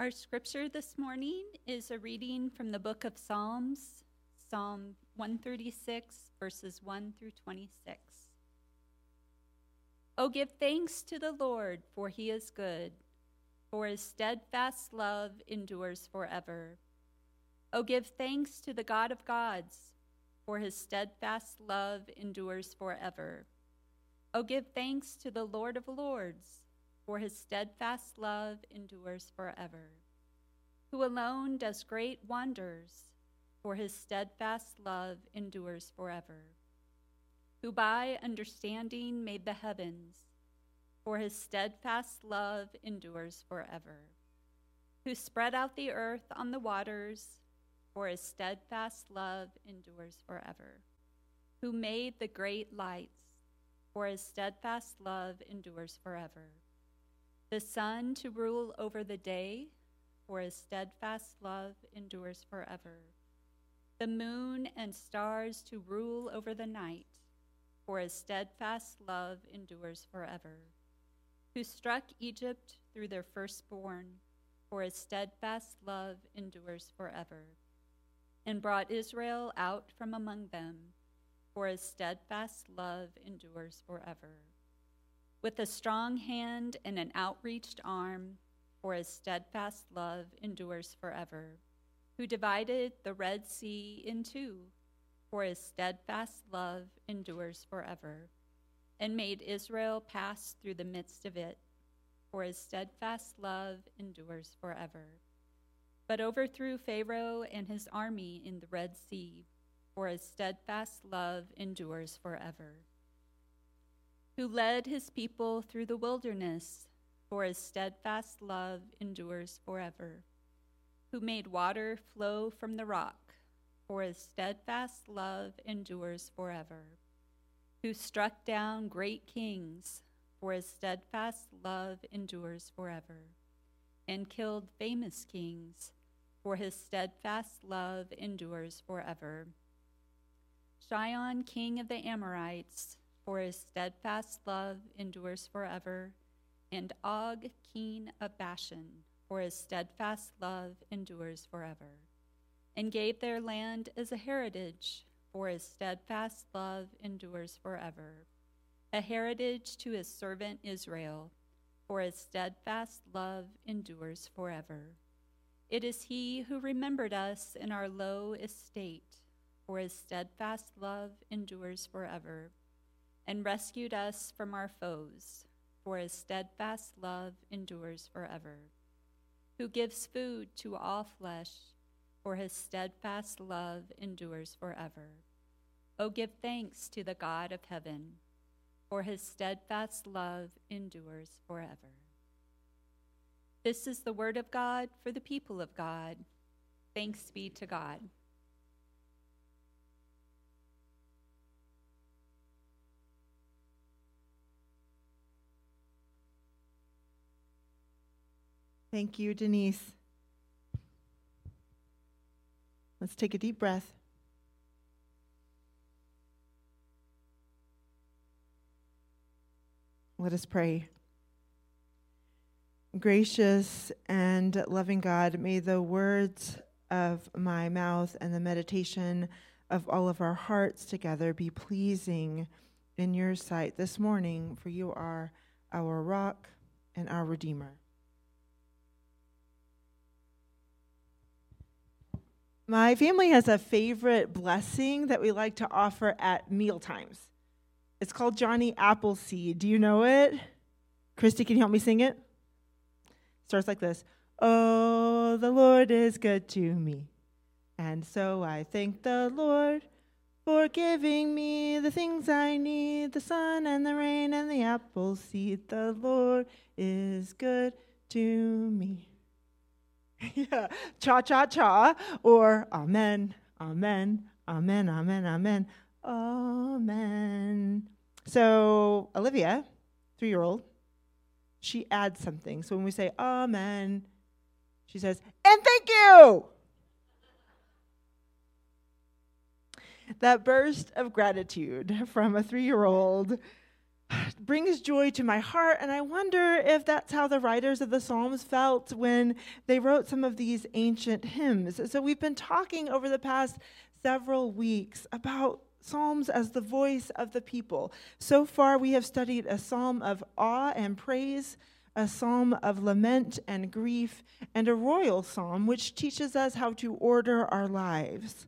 Our scripture this morning is a reading from the book of Psalms, Psalm 136, verses 1 through 26. Oh, give thanks to the Lord, for he is good, for his steadfast love endures forever. Oh, give thanks to the God of gods, for his steadfast love endures forever. Oh, give thanks to the Lord of lords for his steadfast love endures forever. Who alone does great wonders, for his steadfast love endures forever. Who by understanding made the heavens, for his steadfast love endures forever. Who spread out the earth on the waters, for his steadfast love endures forever. Who made the great lights, for his steadfast love endures forever the sun to rule over the day, for his steadfast love endures forever. The moon and stars to rule over the night, for his steadfast love endures forever. Who struck Egypt through their firstborn, for his steadfast love endures forever. And brought Israel out from among them, for his steadfast love endures forever with a strong hand and an outreached arm, for his steadfast love endures forever, who divided the Red Sea in two, for his steadfast love endures forever, and made Israel pass through the midst of it, for his steadfast love endures forever. But overthrew Pharaoh and his army in the Red Sea, for his steadfast love endures forever who led his people through the wilderness, for his steadfast love endures forever, who made water flow from the rock, for his steadfast love endures forever, who struck down great kings, for his steadfast love endures forever, and killed famous kings, for his steadfast love endures forever. Sihon, king of the Amorites, for his steadfast love endures forever, and Og, king of Bashan, for his steadfast love endures forever, and gave their land as a heritage, for his steadfast love endures forever, a heritage to his servant Israel, for his steadfast love endures forever. It is he who remembered us in our low estate, for his steadfast love endures forever and rescued us from our foes, for his steadfast love endures forever. Who gives food to all flesh, for his steadfast love endures forever. O give thanks to the God of heaven, for his steadfast love endures forever. This is the word of God for the people of God. Thanks be to God. Thank you, Denise. Let's take a deep breath. Let us pray. Gracious and loving God, may the words of my mouth and the meditation of all of our hearts together be pleasing in your sight this morning, for you are our rock and our Redeemer. My family has a favorite blessing that we like to offer at meal times. It's called Johnny Appleseed. Do you know it? Christy, can you help me sing it? Starts like this Oh, the Lord is good to me. And so I thank the Lord for giving me the things I need the sun and the rain and the apple seed. The Lord is good to me. yeah, cha cha cha, or amen, amen, amen, amen, amen, amen. So, Olivia, three year old, she adds something. So when we say amen, she says, and thank you. That burst of gratitude from a three year old brings joy to my heart. And I wonder if that's how the writers of the Psalms felt when they wrote some of these ancient hymns. So we've been talking over the past several weeks about Psalms as the voice of the people. So far, we have studied a psalm of awe and praise, a psalm of lament and grief, and a royal psalm which teaches us how to order our lives.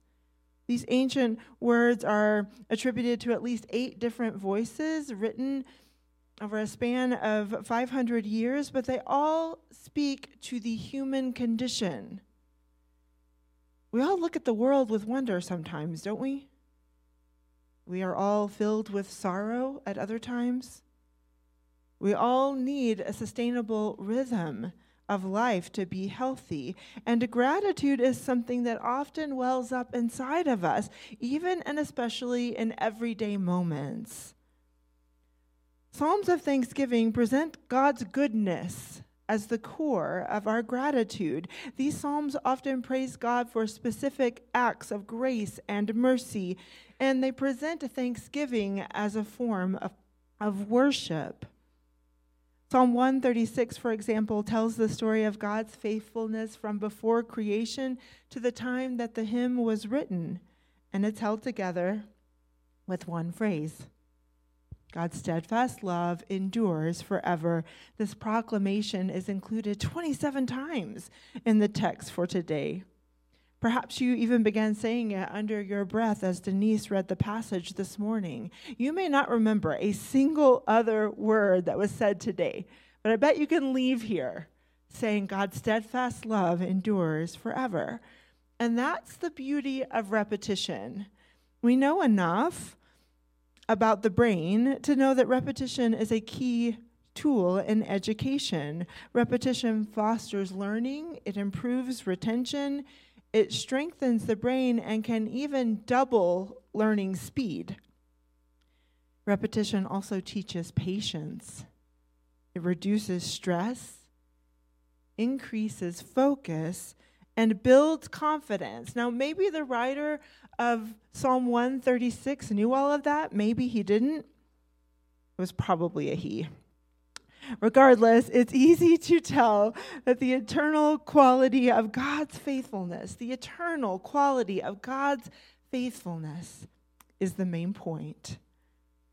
These ancient words are attributed to at least eight different voices written over a span of 500 years, but they all speak to the human condition. We all look at the world with wonder sometimes, don't we? We are all filled with sorrow at other times. We all need a sustainable rhythm of life to be healthy. And gratitude is something that often wells up inside of us, even and especially in everyday moments. Psalms of thanksgiving present God's goodness as the core of our gratitude. These psalms often praise God for specific acts of grace and mercy, and they present thanksgiving as a form of, of worship. Psalm 136, for example, tells the story of God's faithfulness from before creation to the time that the hymn was written, and it's held together with one phrase God's steadfast love endures forever. This proclamation is included 27 times in the text for today. Perhaps you even began saying it under your breath as Denise read the passage this morning. You may not remember a single other word that was said today, but I bet you can leave here saying God's steadfast love endures forever. And that's the beauty of repetition. We know enough about the brain to know that repetition is a key tool in education. Repetition fosters learning, it improves retention, it strengthens the brain and can even double learning speed. Repetition also teaches patience, it reduces stress, increases focus, and builds confidence. Now, maybe the writer of Psalm 136 knew all of that, maybe he didn't. It was probably a he. Regardless, it's easy to tell that the eternal quality of God's faithfulness, the eternal quality of God's faithfulness, is the main point.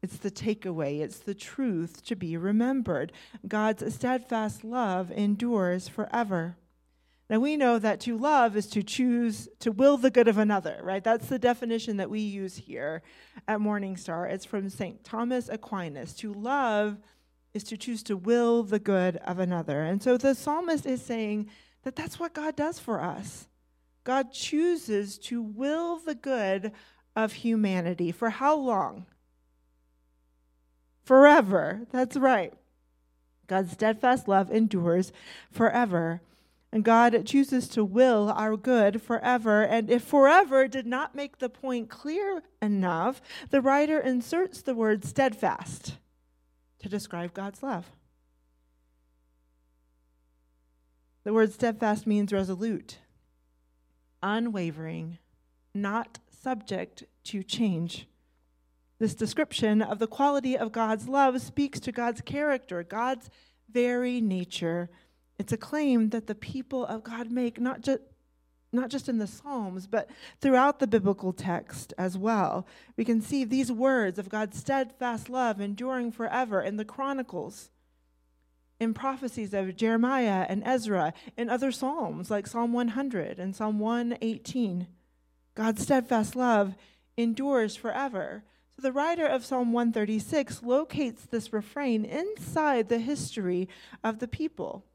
It's the takeaway, it's the truth to be remembered. God's steadfast love endures forever. Now we know that to love is to choose to will the good of another, right? That's the definition that we use here at Morning Star. It's from St. Thomas Aquinas. To love is to choose to will the good of another. And so the psalmist is saying that that's what God does for us. God chooses to will the good of humanity. For how long? Forever. That's right. God's steadfast love endures forever. And God chooses to will our good forever. And if forever did not make the point clear enough, the writer inserts the word steadfast to describe God's love. The word steadfast means resolute, unwavering, not subject to change. This description of the quality of God's love speaks to God's character, God's very nature. It's a claim that the people of God make, not just not just in the Psalms, but throughout the biblical text as well. We can see these words of God's steadfast love enduring forever in the Chronicles, in prophecies of Jeremiah and Ezra, in other Psalms like Psalm 100 and Psalm 118. God's steadfast love endures forever. So the writer of Psalm 136 locates this refrain inside the history of the people,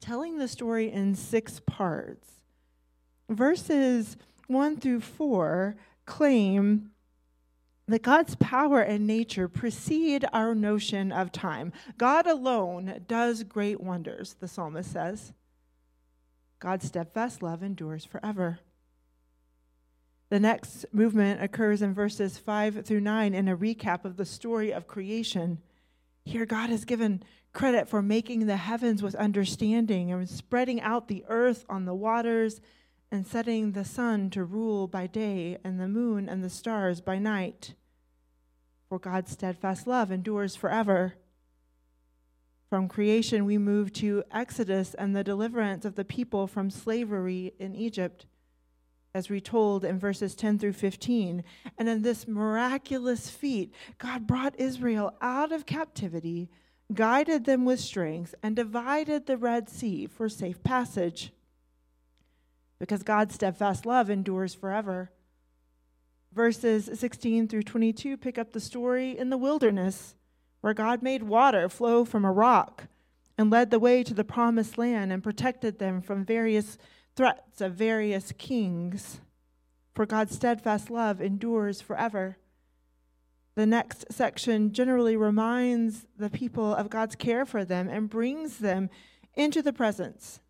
telling the story in six parts verses 1 through 4 claim that God's power and nature precede our notion of time. God alone does great wonders, the psalmist says. God's steadfast love endures forever. The next movement occurs in verses 5 through 9 in a recap of the story of creation. Here, God has given credit for making the heavens with understanding and spreading out the earth on the waters and setting the sun to rule by day and the moon and the stars by night. for God's steadfast love endures forever. From creation, we move to Exodus and the deliverance of the people from slavery in Egypt, as retold in verses 10 through 15. And in this miraculous feat, God brought Israel out of captivity, guided them with strength, and divided the Red Sea for safe passage. Because God's steadfast love endures forever. Verses 16 through 22 pick up the story in the wilderness where God made water flow from a rock and led the way to the promised land and protected them from various threats of various kings. For God's steadfast love endures forever. The next section generally reminds the people of God's care for them and brings them into the presence,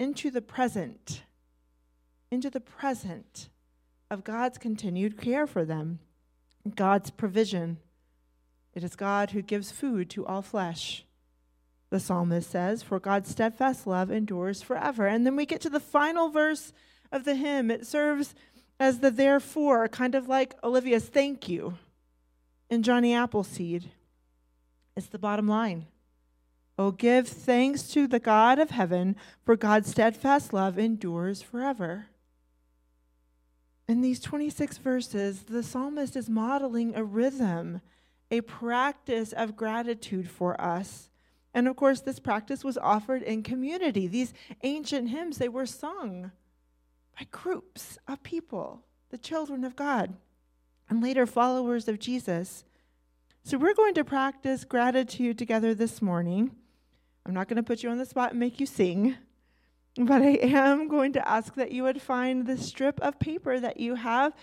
into the present, into the present of God's continued care for them, God's provision. It is God who gives food to all flesh. The psalmist says, For God's steadfast love endures forever. And then we get to the final verse of the hymn. It serves as the therefore, kind of like Olivia's thank you in Johnny Appleseed. It's the bottom line. Oh, give thanks to the God of heaven, for God's steadfast love endures forever. In these 26 verses, the psalmist is modeling a rhythm a practice of gratitude for us. And of course, this practice was offered in community. These ancient hymns, they were sung by groups of people, the children of God, and later followers of Jesus. So we're going to practice gratitude together this morning. I'm not going to put you on the spot and make you sing, but I am going to ask that you would find the strip of paper that you have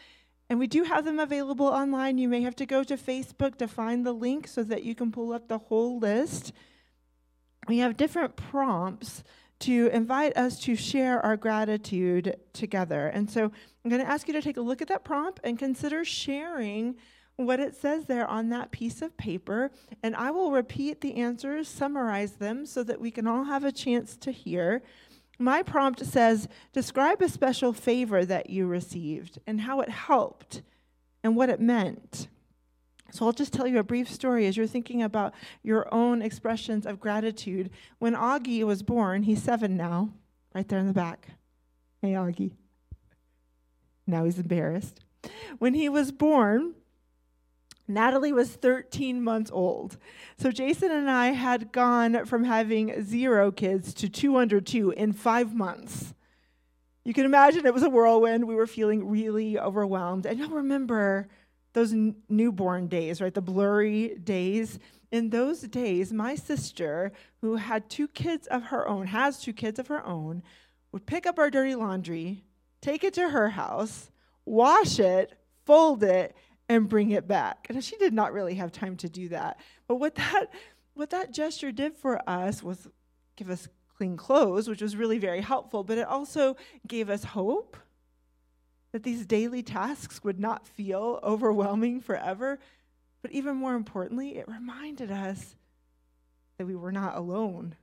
and we do have them available online. You may have to go to Facebook to find the link so that you can pull up the whole list. We have different prompts to invite us to share our gratitude together. And so I'm going to ask you to take a look at that prompt and consider sharing what it says there on that piece of paper. And I will repeat the answers, summarize them so that we can all have a chance to hear. My prompt says describe a special favor that you received and how it helped and what it meant. So I'll just tell you a brief story as you're thinking about your own expressions of gratitude. When Augie was born, he's seven now, right there in the back. Hey, Augie. Now he's embarrassed. When he was born, Natalie was 13 months old. So Jason and I had gone from having zero kids to two under two in five months. You can imagine it was a whirlwind. We were feeling really overwhelmed. And you'll remember those n- newborn days, right? The blurry days. In those days, my sister, who had two kids of her own, has two kids of her own, would pick up our dirty laundry, take it to her house, wash it, fold it, and bring it back. And she did not really have time to do that. But what that what that gesture did for us was give us clean clothes, which was really very helpful, but it also gave us hope that these daily tasks would not feel overwhelming forever. But even more importantly, it reminded us that we were not alone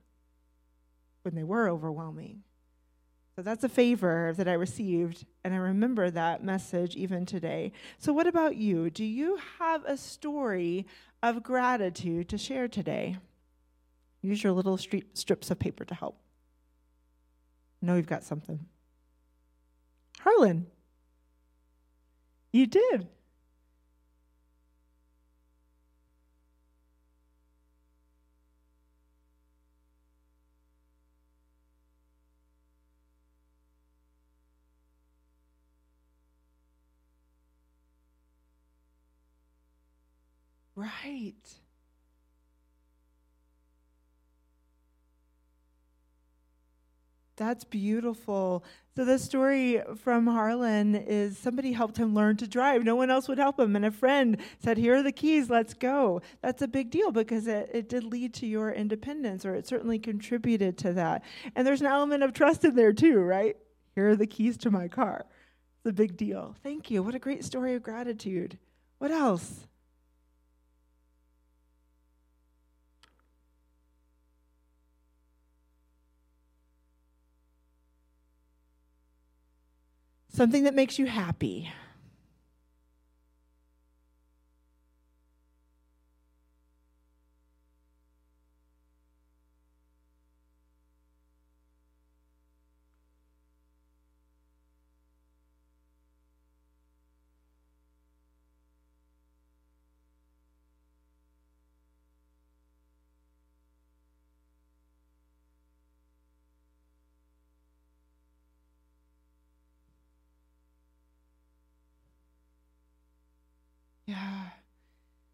when they were overwhelming. So that's a favor that I received, and I remember that message even today. So, what about you? Do you have a story of gratitude to share today? Use your little strips of paper to help. I know you've got something. Harlan, you did. Right. That's beautiful. So the story from Harlan is somebody helped him learn to drive. No one else would help him, and a friend said, "Here are the keys. Let's go." That's a big deal because it, it did lead to your independence, or it certainly contributed to that. And there's an element of trust in there too, right? Here are the keys to my car. It's a big deal. Thank you. What a great story of gratitude. What else? Something that makes you happy.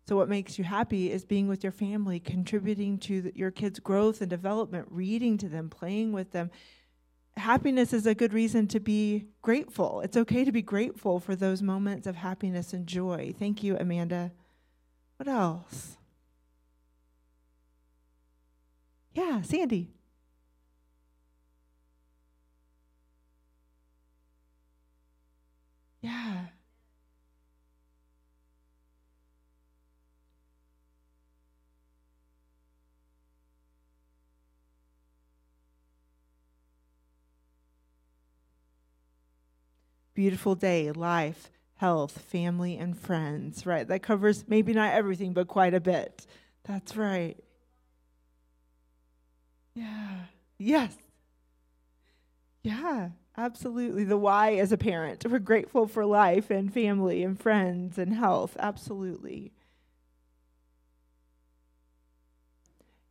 So, what makes you happy is being with your family, contributing to the, your kids' growth and development, reading to them, playing with them. Happiness is a good reason to be grateful. It's okay to be grateful for those moments of happiness and joy. Thank you, Amanda. What else? Yeah, Sandy. Yeah. Beautiful day, life, health, family, and friends, right? That covers maybe not everything, but quite a bit. That's right. Yeah. Yes. Yeah, absolutely. The why as a parent. We're grateful for life and family and friends and health. Absolutely.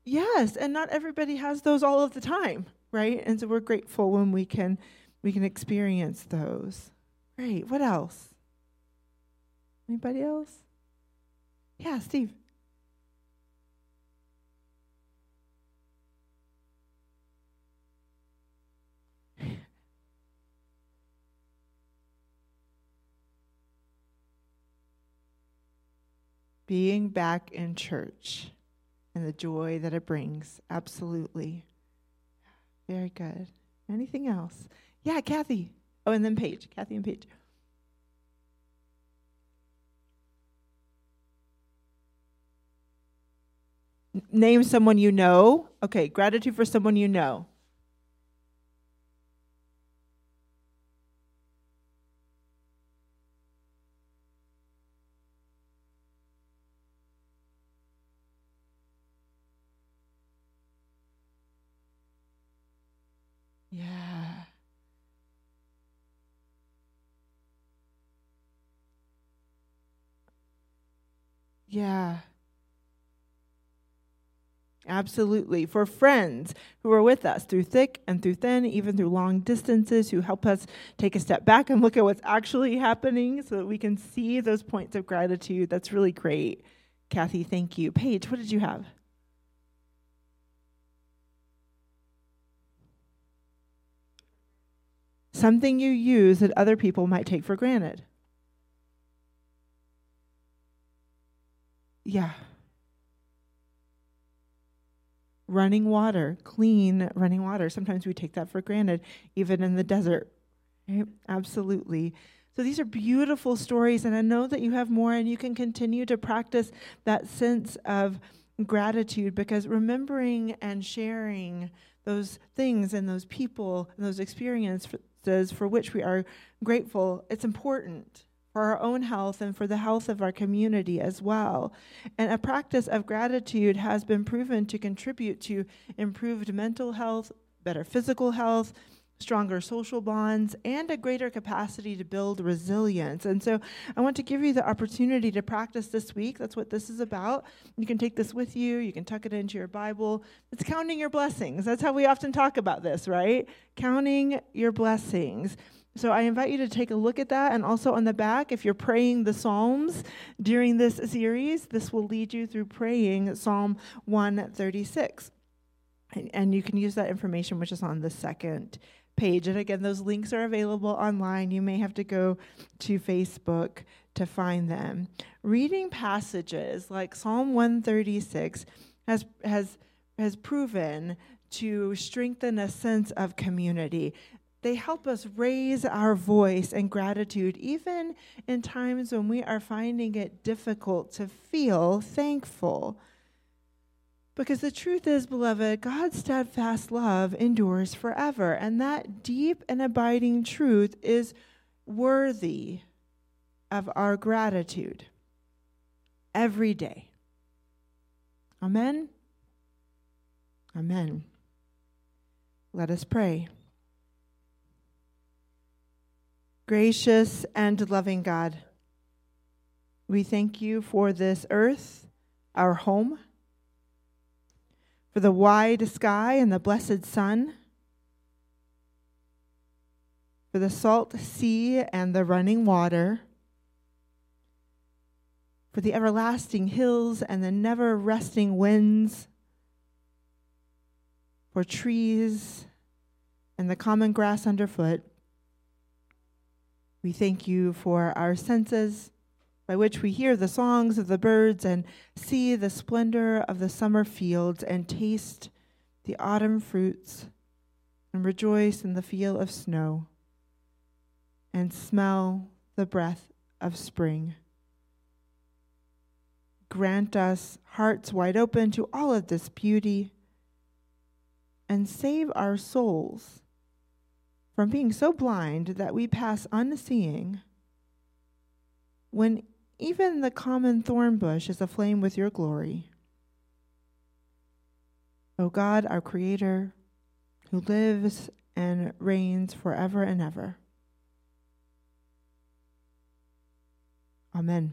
Yes, and not everybody has those all of the time, right? And so we're grateful when we can we can experience those. Great. What else? Anybody else? Yeah, Steve. Being back in church and the joy that it brings. Absolutely. Very good. Anything else? Yeah, Kathy. Oh, and then Paige. Kathy and Paige. Name someone you know. Okay, gratitude for someone you know. Yeah. Absolutely. For friends who are with us through thick and through thin, even through long distances, who help us take a step back and look at what's actually happening so that we can see those points of gratitude. That's really great. Kathy, thank you. Paige, what did you have? Something you use that other people might take for granted. Yeah. Running water, clean running water. Sometimes we take that for granted, even in the desert. Right? Absolutely. So these are beautiful stories, and I know that you have more, and you can continue to practice that sense of gratitude because remembering and sharing those things and those people and those experiences for which we are grateful, it's important for our own health and for the health of our community as well. And a practice of gratitude has been proven to contribute to improved mental health, better physical health, stronger social bonds, and a greater capacity to build resilience. And so I want to give you the opportunity to practice this week. That's what this is about. You can take this with you, you can tuck it into your Bible. It's counting your blessings. That's how we often talk about this, right? Counting your blessings. So I invite you to take a look at that. And also on the back, if you're praying the Psalms during this series, this will lead you through praying Psalm 136. And you can use that information, which is on the second page. And again, those links are available online. You may have to go to Facebook to find them. Reading passages like Psalm 136 has, has, has proven to strengthen a sense of community they help us raise our voice and gratitude, even in times when we are finding it difficult to feel thankful. Because the truth is, beloved, God's steadfast love endures forever, and that deep and abiding truth is worthy of our gratitude every day. Amen. Amen. Let us pray. Gracious and loving God, we thank you for this earth, our home, for the wide sky and the blessed sun, for the salt sea and the running water, for the everlasting hills and the never resting winds, for trees and the common grass underfoot. We thank you for our senses by which we hear the songs of the birds and see the splendor of the summer fields and taste the autumn fruits and rejoice in the feel of snow and smell the breath of spring. Grant us hearts wide open to all of this beauty and save our souls from being so blind that we pass unseeing when even the common thorn bush is aflame with your glory. O God, our Creator, who lives and reigns forever and ever. Amen.